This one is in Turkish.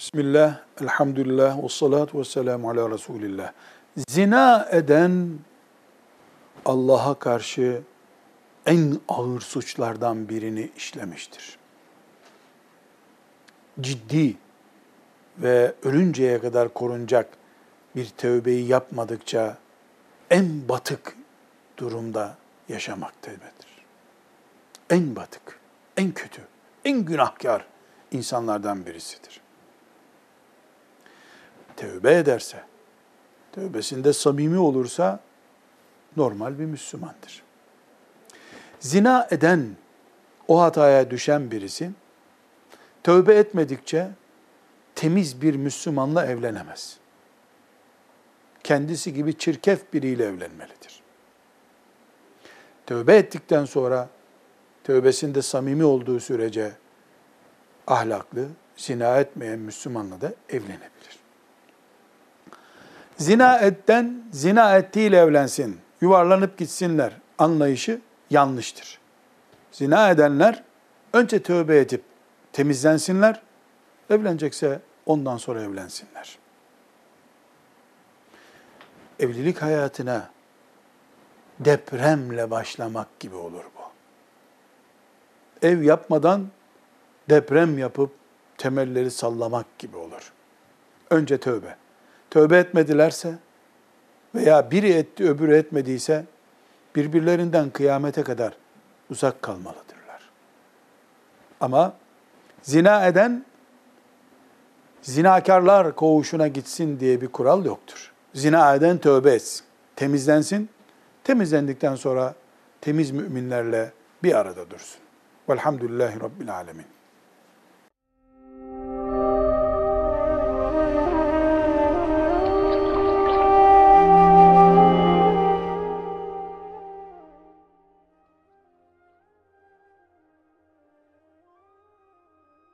Bismillah, elhamdülillah, ve salatu ve selamu ala Resulillah. Zina eden Allah'a karşı en ağır suçlardan birini işlemiştir. Ciddi ve ölünceye kadar korunacak bir tövbeyi yapmadıkça en batık durumda yaşamaktadır. En batık, en kötü, en günahkar insanlardan birisidir. Tövbe ederse, tövbesinde samimi olursa normal bir Müslümandır. Zina eden, o hataya düşen birisi tövbe etmedikçe temiz bir Müslümanla evlenemez. Kendisi gibi çirkef biriyle evlenmelidir. Tövbe ettikten sonra tövbesinde samimi olduğu sürece ahlaklı, zina etmeyen Müslümanla da evlenebilir. Zina etten zina ettiğiyle evlensin, yuvarlanıp gitsinler anlayışı yanlıştır. Zina edenler önce tövbe edip temizlensinler, evlenecekse ondan sonra evlensinler. Evlilik hayatına depremle başlamak gibi olur bu. Ev yapmadan deprem yapıp temelleri sallamak gibi olur. Önce tövbe. Tövbe etmedilerse veya biri etti öbürü etmediyse birbirlerinden kıyamete kadar uzak kalmalıdırlar. Ama zina eden zinakarlar koğuşuna gitsin diye bir kural yoktur. Zina eden tövbe etsin, temizlensin. Temizlendikten sonra temiz müminlerle bir arada dursun. Velhamdülillahi Rabbil Alemin.